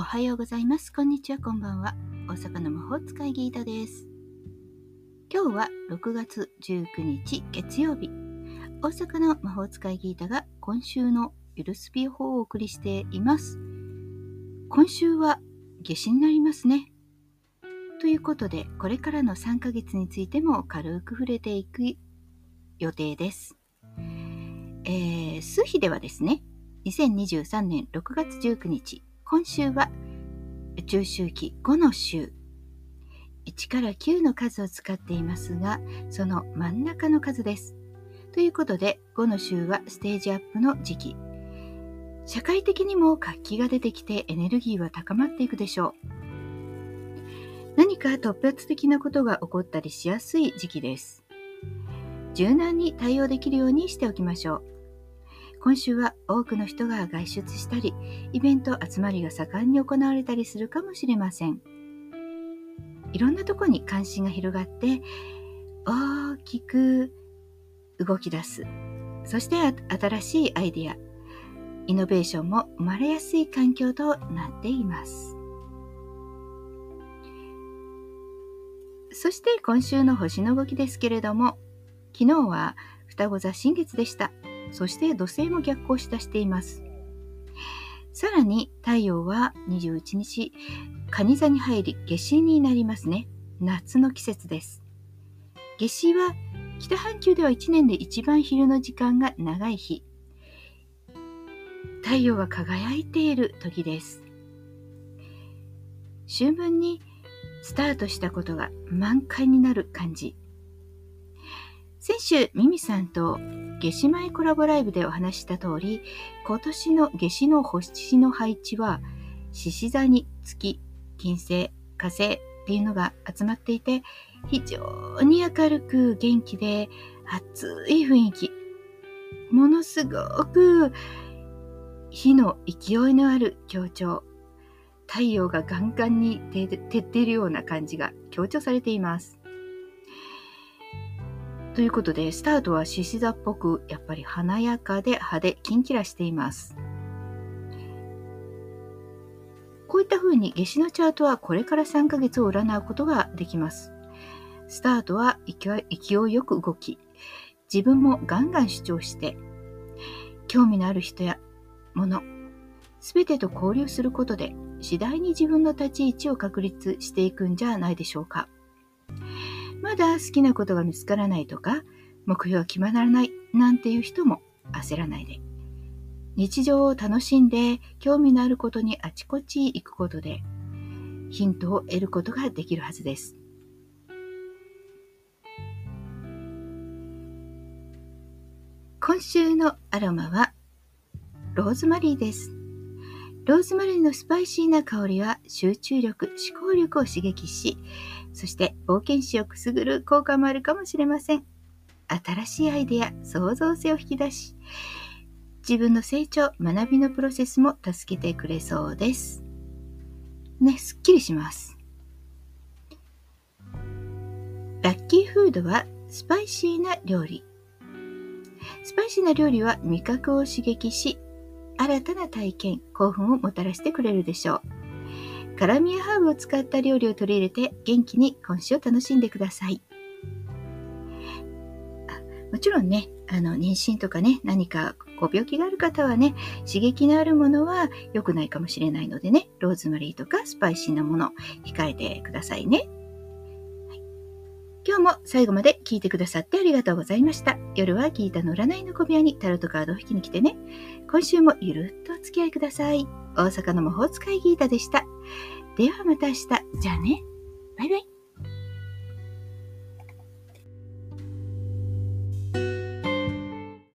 おはようございます。こんにちは、こんばんは。大阪の魔法使いギータです。今日は6月19日月曜日。大阪の魔法使いギータが今週のゆるすび法をお送りしています。今週は夏至になりますね。ということで、これからの3ヶ月についても軽く触れていく予定です。えー、数日ではですね、2023年6月19日、今週は宇宙周期5の週、1から9の数を使っていますが、その真ん中の数です。ということで、5の週はステージアップの時期。社会的にも活気が出てきてエネルギーは高まっていくでしょう。何か突発的なことが起こったりしやすい時期です。柔軟に対応できるようにしておきましょう。今週は多くの人が外出したり、イベント集まりが盛んに行われたりするかもしれません。いろんなとこに関心が広がって、大きく動き出す。そして新しいアイディア、イノベーションも生まれやすい環境となっています。そして今週の星の動きですけれども、昨日は双子座新月でした。そして土星も逆行しだしています。さらに太陽は21日、蟹座に入り夏至になりますね。夏の季節です。夏至は北半球では1年で一番昼の時間が長い日。太陽が輝いている時です。秋分にスタートしたことが満開になる感じ。先週、ミミさんと夏至前コラボライブでお話した通り、今年の夏至の星の配置は、獅子座に月、金星、火星っていうのが集まっていて、非常に明るく元気で熱い雰囲気。ものすごく火の勢いのある強調。太陽がガンガンに照っているような感じが強調されています。ということで、スタートは獅子座っぽく、やっぱり華やかで派手、キンキラしています。こういった風に夏至のチャートはこれから3ヶ月を占うことができます。スタートは勢いよく動き、自分もガンガン主張して、興味のある人や物、すべてと交流することで、次第に自分の立ち位置を確立していくんじゃないでしょうか。まだ好きなことが見つからないとか、目標が決まらないなんていう人も焦らないで。日常を楽しんで興味のあることにあちこち行くことでヒントを得ることができるはずです。今週のアロマはローズマリーです。ローズマリーのスパイシーな香りは集中力、思考力を刺激し、そして冒険心をくすぐる効果もあるかもしれません。新しいアイデア、創造性を引き出し、自分の成長、学びのプロセスも助けてくれそうです。ね、すっきりします。ラッキーフードはスパイシーな料理。スパイシーな料理は味覚を刺激し、新たな体験、興奮をもたらしてくれるでしょう。辛味やハーブを使った料理を取り入れて元気に今週を楽しんでください。もちろんね、あの、妊娠とかね、何かご病気がある方はね、刺激のあるものは良くないかもしれないのでね、ローズマリーとかスパイシーなもの控えてくださいね。今日も最後まで聞いてくださってありがとうございました。夜はギータの占いの小部屋にタロットカードを引きに来てね。今週もゆるっとお付き合いください。大阪の魔法使いギータでした。ではまた明日。じゃあね。バイバイ。